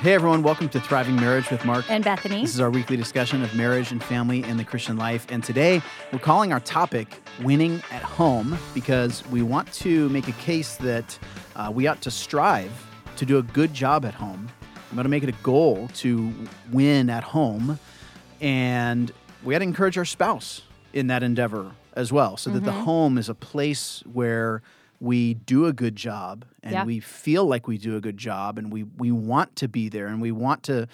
Hey everyone, welcome to Thriving Marriage with Mark and Bethany. This is our weekly discussion of marriage and family in the Christian life. And today we're calling our topic Winning at Home because we want to make a case that uh, we ought to strive to do a good job at home. I'm going to make it a goal to win at home. And we ought to encourage our spouse in that endeavor as well so that mm-hmm. the home is a place where we do a good job and yeah. we feel like we do a good job and we we want to be there and we want to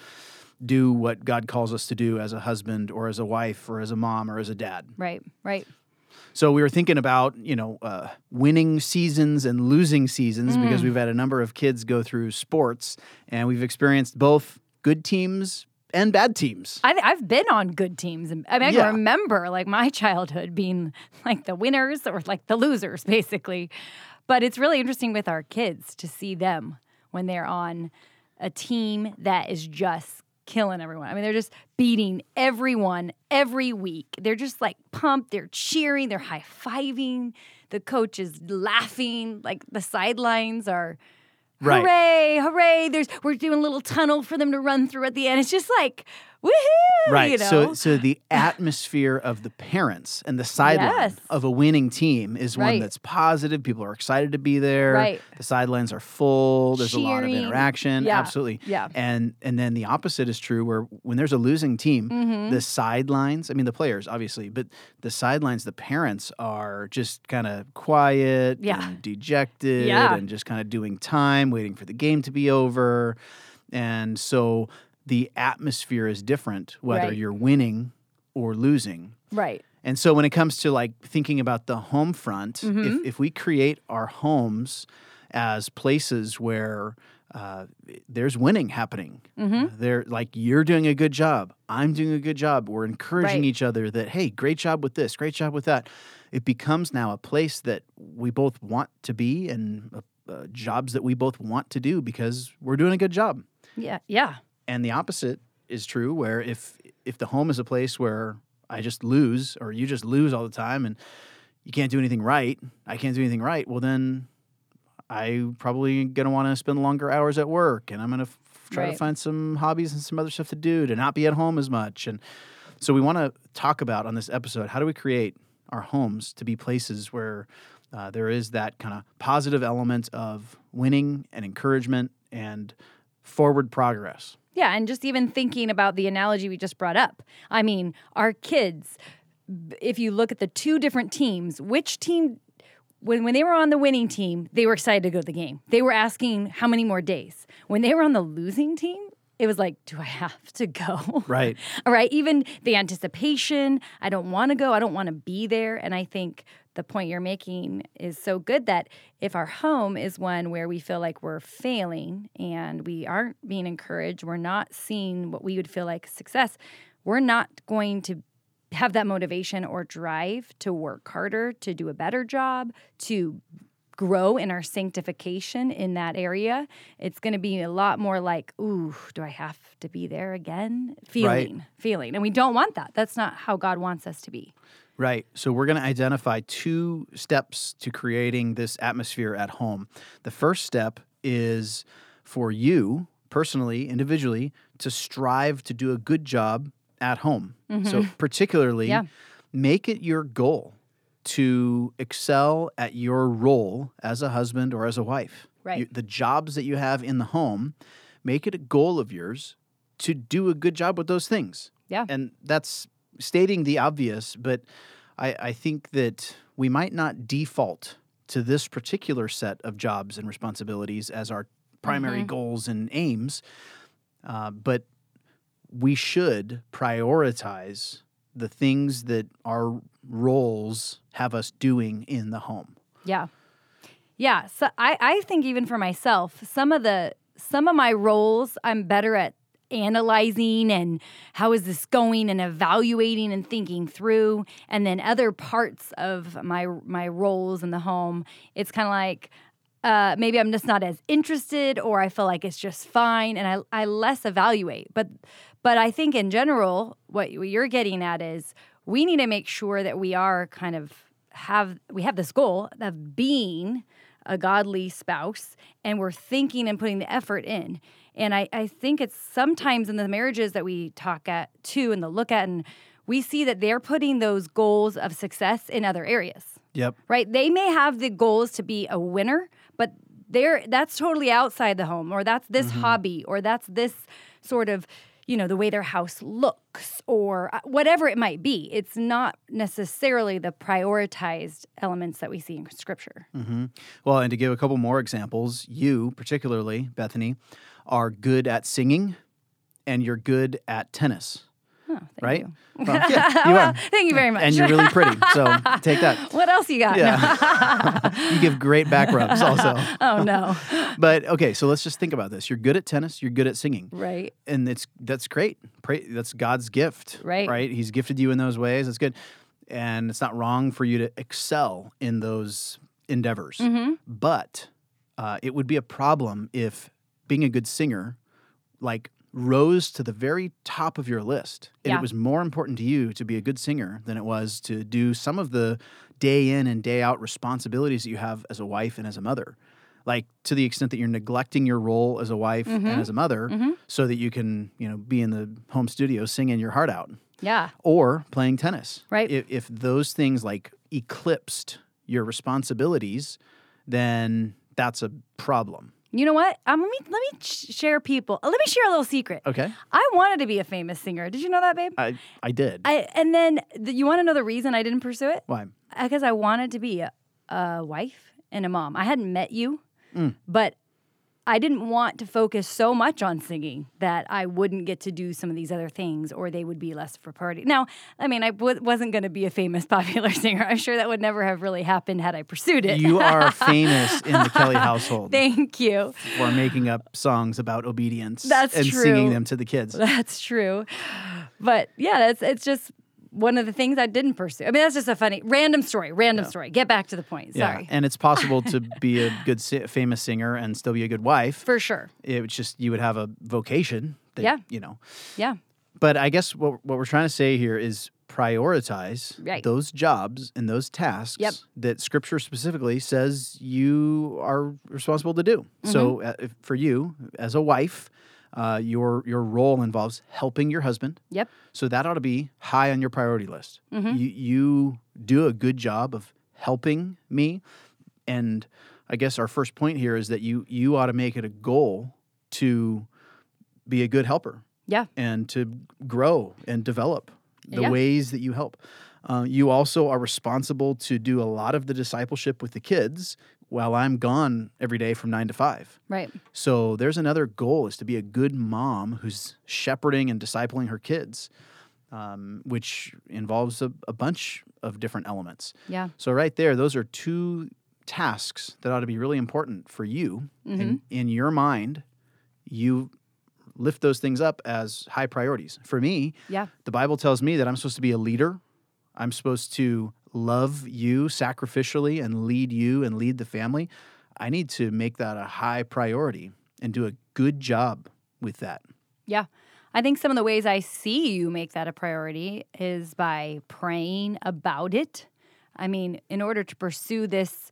do what God calls us to do as a husband or as a wife or as a mom or as a dad. Right, right. So we were thinking about you know uh, winning seasons and losing seasons mm. because we've had a number of kids go through sports and we've experienced both good teams and bad teams. I, have been on good teams. I mean, I yeah. can remember like my childhood being like the winners or like the losers, basically. But it's really interesting with our kids to see them when they're on a team that is just killing everyone. I mean, they're just beating everyone every week. They're just like pumped, they're cheering, they're high fiving. The coach is laughing. Like the sidelines are Right. Hooray, hooray. There's we're doing a little tunnel for them to run through at the end. It's just like woohoo! Right. You know? So, so the atmosphere of the parents and the sideline yes. of a winning team is right. one that's positive. People are excited to be there. Right. The sidelines are full. There's Cheering. a lot of interaction. Yeah. Absolutely. Yeah. And and then the opposite is true, where when there's a losing team, mm-hmm. the sidelines. I mean, the players obviously, but the sidelines, the parents are just kind of quiet, yeah. and dejected, yeah. and just kind of doing time, waiting for the game to be over. And so the atmosphere is different whether right. you're winning or losing. Right. And so when it comes to like thinking about the home front, mm-hmm. if, if we create our homes as places where uh, there's winning happening. Mm-hmm. They're like you're doing a good job. I'm doing a good job. We're encouraging right. each other that hey, great job with this, great job with that. It becomes now a place that we both want to be and uh, uh, jobs that we both want to do because we're doing a good job. Yeah, yeah. And the opposite is true where if if the home is a place where I just lose or you just lose all the time and you can't do anything right, I can't do anything right, well then I probably gonna want to spend longer hours at work and I'm gonna f- try right. to find some hobbies and some other stuff to do to not be at home as much. And so we want to talk about on this episode how do we create our homes to be places where uh, there is that kind of positive element of winning and encouragement and forward progress. Yeah, and just even thinking about the analogy we just brought up. I mean, our kids, if you look at the two different teams, which team when, when they were on the winning team, they were excited to go to the game. They were asking how many more days. When they were on the losing team, it was like, do I have to go? Right. All right. Even the anticipation, I don't want to go. I don't want to be there. And I think the point you're making is so good that if our home is one where we feel like we're failing and we aren't being encouraged, we're not seeing what we would feel like success, we're not going to have that motivation or drive to work harder, to do a better job, to grow in our sanctification in that area. It's going to be a lot more like, ooh, do I have to be there again? Feeling, right. feeling. And we don't want that. That's not how God wants us to be. Right. So we're going to identify two steps to creating this atmosphere at home. The first step is for you personally, individually, to strive to do a good job at home. Mm-hmm. So, particularly, yeah. make it your goal to excel at your role as a husband or as a wife. Right. You, the jobs that you have in the home, make it a goal of yours to do a good job with those things. Yeah. And that's stating the obvious, but I, I think that we might not default to this particular set of jobs and responsibilities as our primary mm-hmm. goals and aims, uh, but we should prioritize the things that our roles have us doing in the home. Yeah. Yeah. So I, I think even for myself, some of the some of my roles I'm better at analyzing and how is this going and evaluating and thinking through and then other parts of my my roles in the home it's kind of like uh, maybe I'm just not as interested or I feel like it's just fine and I, I less evaluate but but I think in general what you're getting at is we need to make sure that we are kind of have we have this goal of being a godly spouse and we're thinking and putting the effort in And I, I think it's sometimes in the marriages that we talk at too and the look at, and we see that they're putting those goals of success in other areas. Yep. Right? They may have the goals to be a winner, but they're that's totally outside the home, or that's this mm-hmm. hobby, or that's this sort of you know, the way their house looks or uh, whatever it might be. It's not necessarily the prioritized elements that we see in scripture. Mm-hmm. Well, and to give a couple more examples, you, particularly, Bethany, are good at singing and you're good at tennis. Oh, right? You. Well, yeah, you well, Thank you very much. And you're really pretty. So take that. What else you got? Yeah. you give great back rubs also. oh no. but okay, so let's just think about this. You're good at tennis, you're good at singing. Right. And it's that's great. Pray, that's God's gift. Right. Right? He's gifted you in those ways. It's good. And it's not wrong for you to excel in those endeavors. Mm-hmm. But uh, it would be a problem if being a good singer like rose to the very top of your list. And yeah. it was more important to you to be a good singer than it was to do some of the day in and day out responsibilities that you have as a wife and as a mother. Like to the extent that you're neglecting your role as a wife mm-hmm. and as a mother mm-hmm. so that you can, you know, be in the home studio singing your heart out. Yeah. Or playing tennis. Right. If, if those things like eclipsed your responsibilities, then that's a problem. You know what? Um, let me let me share people. Let me share a little secret. Okay. I wanted to be a famous singer. Did you know that, babe? I I did. I and then the, you want to know the reason I didn't pursue it? Why? Because I wanted to be a, a wife and a mom. I hadn't met you, mm. but I didn't want to focus so much on singing that I wouldn't get to do some of these other things or they would be less for party. Now, I mean, I w- wasn't going to be a famous popular singer. I'm sure that would never have really happened had I pursued it. You are famous in the Kelly household. Thank you. For making up songs about obedience That's and true. singing them to the kids. That's true. But yeah, that's it's just one of the things I didn't pursue. I mean, that's just a funny random story. Random yeah. story. Get back to the point. Sorry. Yeah. And it's possible to be a good, famous singer and still be a good wife. For sure. It's just you would have a vocation. That, yeah. You know. Yeah. But I guess what what we're trying to say here is prioritize right. those jobs and those tasks yep. that Scripture specifically says you are responsible to do. Mm-hmm. So uh, for you as a wife uh, your your role involves helping your husband. Yep. So that ought to be high on your priority list. Mm-hmm. You you do a good job of helping me, and I guess our first point here is that you you ought to make it a goal to be a good helper. Yeah. And to grow and develop the yeah. ways that you help. Uh, you also are responsible to do a lot of the discipleship with the kids while I'm gone every day from nine to five. Right. So there's another goal is to be a good mom who's shepherding and discipling her kids, um, which involves a, a, bunch of different elements. Yeah. So right there, those are two tasks that ought to be really important for you. Mm-hmm. In, in your mind, you lift those things up as high priorities. For me, yeah. the Bible tells me that I'm supposed to be a leader. I'm supposed to love you sacrificially and lead you and lead the family, I need to make that a high priority and do a good job with that. Yeah. I think some of the ways I see you make that a priority is by praying about it. I mean, in order to pursue this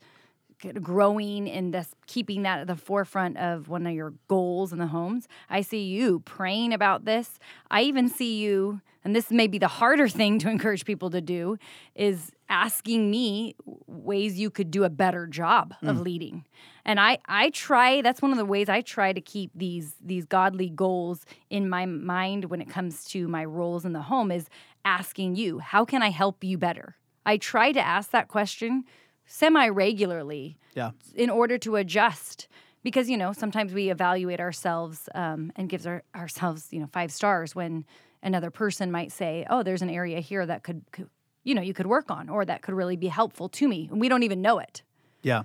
growing and this keeping that at the forefront of one of your goals in the homes, I see you praying about this. I even see you and this may be the harder thing to encourage people to do is asking me ways you could do a better job mm. of leading and i i try that's one of the ways i try to keep these these godly goals in my mind when it comes to my roles in the home is asking you how can i help you better i try to ask that question semi regularly yeah in order to adjust because you know sometimes we evaluate ourselves um, and gives our, ourselves you know five stars when another person might say, "Oh, there's an area here that could, could you know, you could work on or that could really be helpful to me." And we don't even know it. Yeah.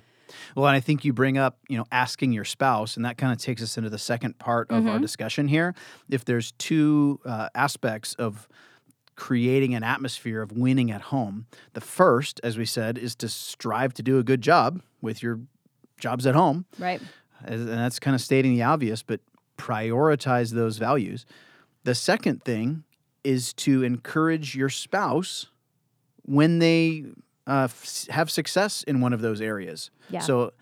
Well, and I think you bring up, you know, asking your spouse, and that kind of takes us into the second part of mm-hmm. our discussion here. If there's two uh, aspects of creating an atmosphere of winning at home, the first, as we said, is to strive to do a good job with your jobs at home. Right. And that's kind of stating the obvious, but prioritize those values. The second thing is to encourage your spouse when they uh, f- have success in one of those areas. Yeah. So,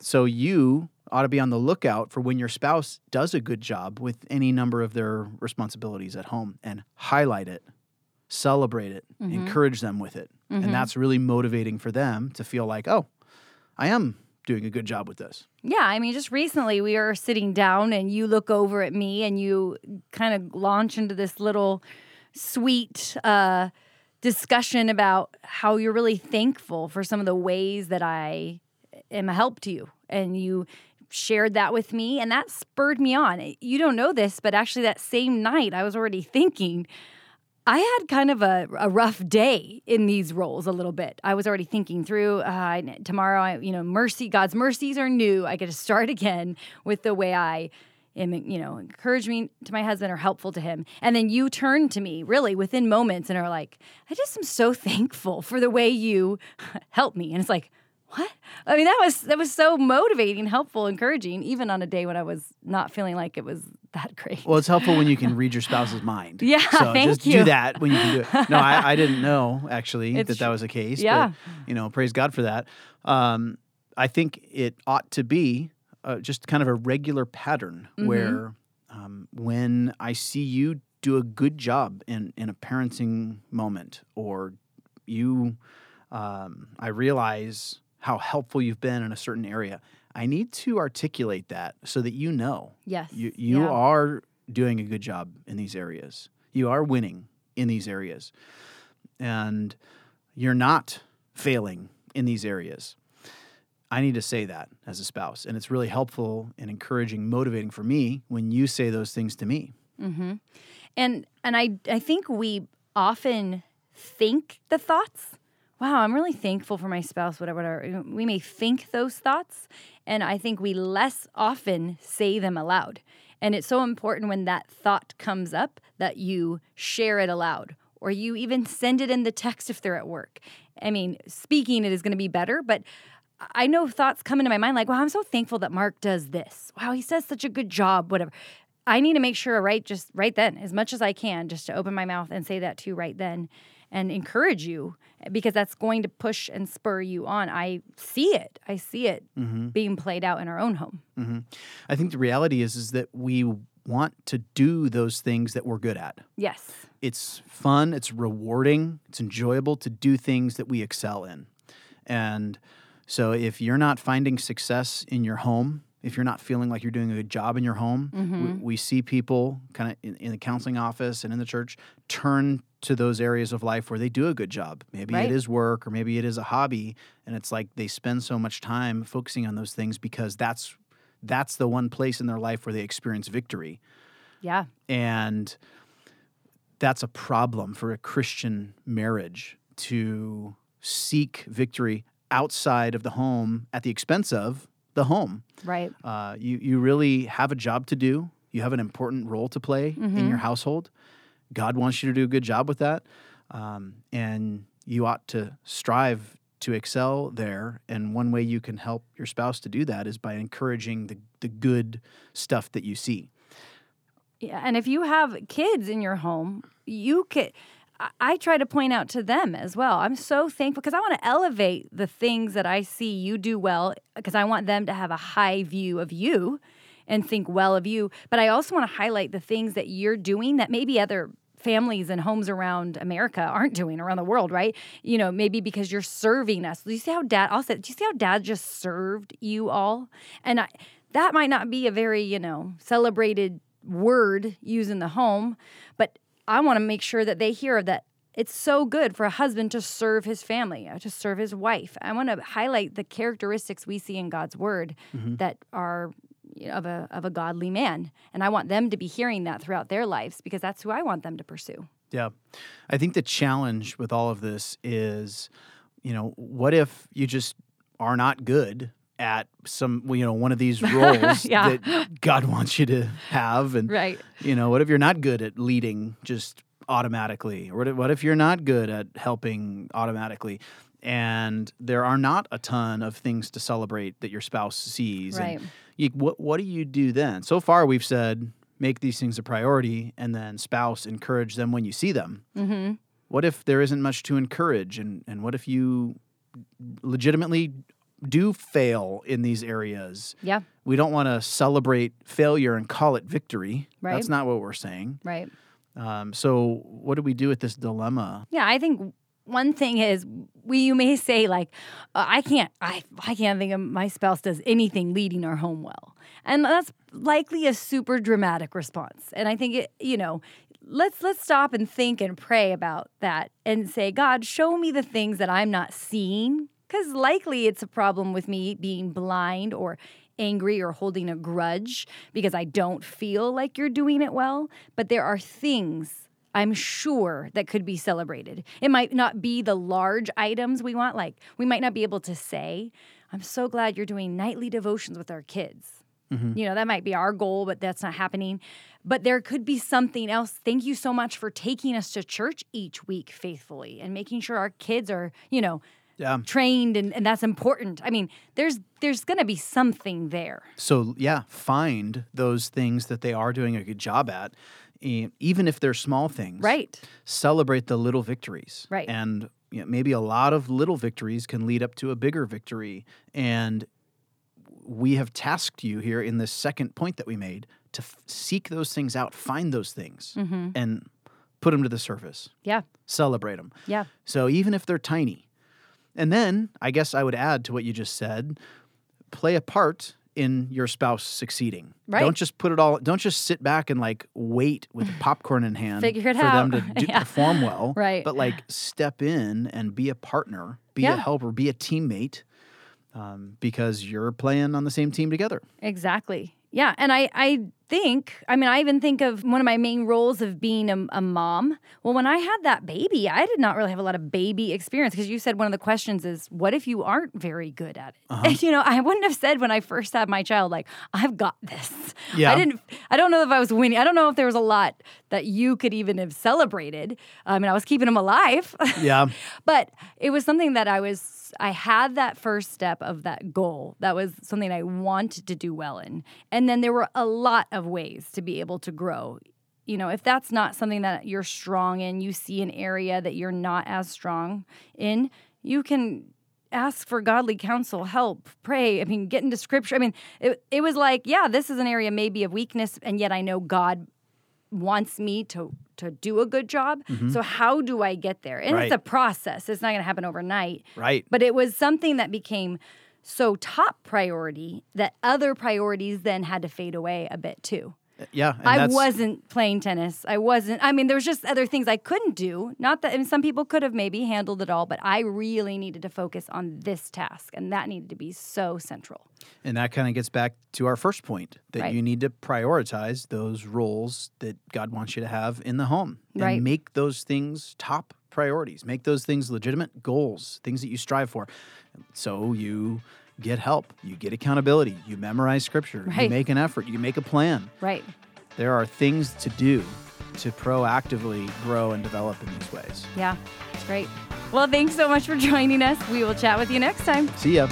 so you ought to be on the lookout for when your spouse does a good job with any number of their responsibilities at home and highlight it, celebrate it, mm-hmm. encourage them with it. Mm-hmm. And that's really motivating for them to feel like, oh, I am doing a good job with this. Yeah, I mean, just recently we were sitting down and you look over at me and you kind of launch into this little sweet uh, discussion about how you're really thankful for some of the ways that I am a help to you. And you shared that with me, and that spurred me on. You don't know this, but actually, that same night, I was already thinking, I had kind of a, a rough day in these roles a little bit. I was already thinking through uh, tomorrow, I, you know, mercy, God's mercies are new. I get to start again with the way I am, you know, encouraging to my husband or helpful to him. And then you turn to me really within moments and are like, I just am so thankful for the way you help me. And it's like, what? I mean, that was that was so motivating, helpful, encouraging, even on a day when I was not feeling like it was that great. Well, it's helpful when you can read your spouse's mind. Yeah, so thank just you. do that when you can do it. No, I, I didn't know actually it's, that that was the case. Yeah, but, you know, praise God for that. Um, I think it ought to be uh, just kind of a regular pattern mm-hmm. where um, when I see you do a good job in in a parenting moment, or you, um, I realize how helpful you've been in a certain area. I need to articulate that so that you know. Yes. You you yeah. are doing a good job in these areas. You are winning in these areas. And you're not failing in these areas. I need to say that as a spouse. And it's really helpful and encouraging, motivating for me when you say those things to me. Mm-hmm. And and I I think we often think the thoughts wow, I'm really thankful for my spouse, whatever, whatever. We may think those thoughts, and I think we less often say them aloud. And it's so important when that thought comes up that you share it aloud or you even send it in the text if they're at work. I mean, speaking it is going to be better, but I know thoughts come into my mind like, wow, I'm so thankful that Mark does this. Wow, he says such a good job, whatever. I need to make sure, right, just right then, as much as I can, just to open my mouth and say that to you right then and encourage you because that's going to push and spur you on. I see it. I see it mm-hmm. being played out in our own home. Mm-hmm. I think the reality is is that we want to do those things that we're good at. Yes. It's fun, it's rewarding, it's enjoyable to do things that we excel in. And so if you're not finding success in your home, if you're not feeling like you're doing a good job in your home, mm-hmm. we, we, see people kind of in, in, the counseling office and in the church turn to those areas of life where they do a good job. Maybe right. it is work or maybe it is a hobby, and it's like they spend so much time focusing on those things because that's that's the one place in their life where they experience victory. Yeah, and that's a problem for a Christian marriage to seek victory outside of the home at the expense of the home. Right. Uh, you you really have a job to do. You have an important role to play mm-hmm. in your household. God wants you to do a good job with that, um, and you ought to strive to excel there. And one way you can help your spouse to do that is by encouraging the the good stuff that you see. Yeah, and if you have kids in your home, you could I try to point out to them as well. I'm so thankful because I want to elevate the things that I see you do well because I want them to have a high view of you and think well of you. But I also want to highlight the things that you're doing that maybe other families and homes around America aren't doing around the world, right? You know, maybe because you're serving us. Do you see how dad I'll do you see how dad just served you all? And I, that might not be a very, you know, celebrated word used in the home, but I want to make sure that they hear that it's so good for a husband to serve his family, uh, to serve his wife. I want to highlight the characteristics we see in God's word mm-hmm. that are you know, of a of a godly man, and I want them to be hearing that throughout their lives because that's who I want them to pursue. Yeah, I think the challenge with all of this is, you know, what if you just are not good at some you know one of these roles yeah. that God wants you to have and right. you know what if you're not good at leading just automatically or what if you're not good at helping automatically and there are not a ton of things to celebrate that your spouse sees right. and you, what what do you do then so far we've said make these things a priority and then spouse encourage them when you see them mm-hmm. what if there isn't much to encourage and and what if you legitimately do fail in these areas, Yeah. we don't want to celebrate failure and call it victory. Right. That's not what we're saying. Right. Um, so, what do we do with this dilemma? Yeah, I think one thing is we you may say like uh, I can't I I can't think of my spouse does anything leading our home well. And that's likely a super dramatic response. And I think it, you know, let's let's stop and think and pray about that and say, God, show me the things that I'm not seeing cuz likely it's a problem with me being blind or angry or holding a grudge because I don't feel like you're doing it well, but there are things I'm sure that could be celebrated. It might not be the large items we want, like we might not be able to say, I'm so glad you're doing nightly devotions with our kids. Mm-hmm. You know, that might be our goal, but that's not happening. But there could be something else. Thank you so much for taking us to church each week faithfully and making sure our kids are, you know, yeah. trained and, and that's important. I mean, there's there's gonna be something there. So yeah, find those things that they are doing a good job at even if they're small things. Right. Celebrate the little victories. Right. And you know, maybe a lot of little victories can lead up to a bigger victory. And we have tasked you here in this second point that we made to f- seek those things out, find those things, mm-hmm. and put them to the surface. Yeah. Celebrate them. Yeah. So even if they're tiny. And then I guess I would add to what you just said play a part in your spouse succeeding. Right. Don't just put it all. Don't just sit back and like wait with popcorn in hand Figure it for out. them to do, yeah. perform well. Right. But like step in and be a partner, be yeah. a helper, be a teammate, um, because you're playing on the same team together. Exactly. Yeah, and I I think, I mean, I even think of one of my main roles of being a, a mom. Well, when I had that baby, I did not really have a lot of baby experience because you said one of the questions is, what if you aren't very good at it? Uh-huh. And, you know, I wouldn't have said when I first had my child, like, I've got this. Yeah. I didn't, I don't know if I was winning. I don't know if there was a lot that you could even have celebrated. I mean, I was keeping them alive. Yeah. but it was something that I was, I had that first step of that goal. That was something I wanted to do well in. And then there were a lot of of ways to be able to grow. You know, if that's not something that you're strong in, you see an area that you're not as strong in, you can ask for godly counsel, help, pray. I mean, get into scripture. I mean, it, it was like, yeah, this is an area maybe of weakness, and yet I know God wants me to to do a good job. Mm-hmm. So how do I get there? And right. it's a process. It's not going to happen overnight. Right. But it was something that became so top priority that other priorities then had to fade away a bit too. Uh, yeah, I wasn't playing tennis. I wasn't. I mean, there was just other things I couldn't do. Not that I mean, some people could have maybe handled it all, but I really needed to focus on this task, and that needed to be so central. And that kind of gets back to our first point that right. you need to prioritize those roles that God wants you to have in the home, and right. make those things top priorities. Make those things legitimate goals, things that you strive for. So you get help, you get accountability, you memorize scripture, right. you make an effort, you make a plan. Right. There are things to do to proactively grow and develop in these ways. Yeah, it's great. Well, thanks so much for joining us. We will chat with you next time. See ya.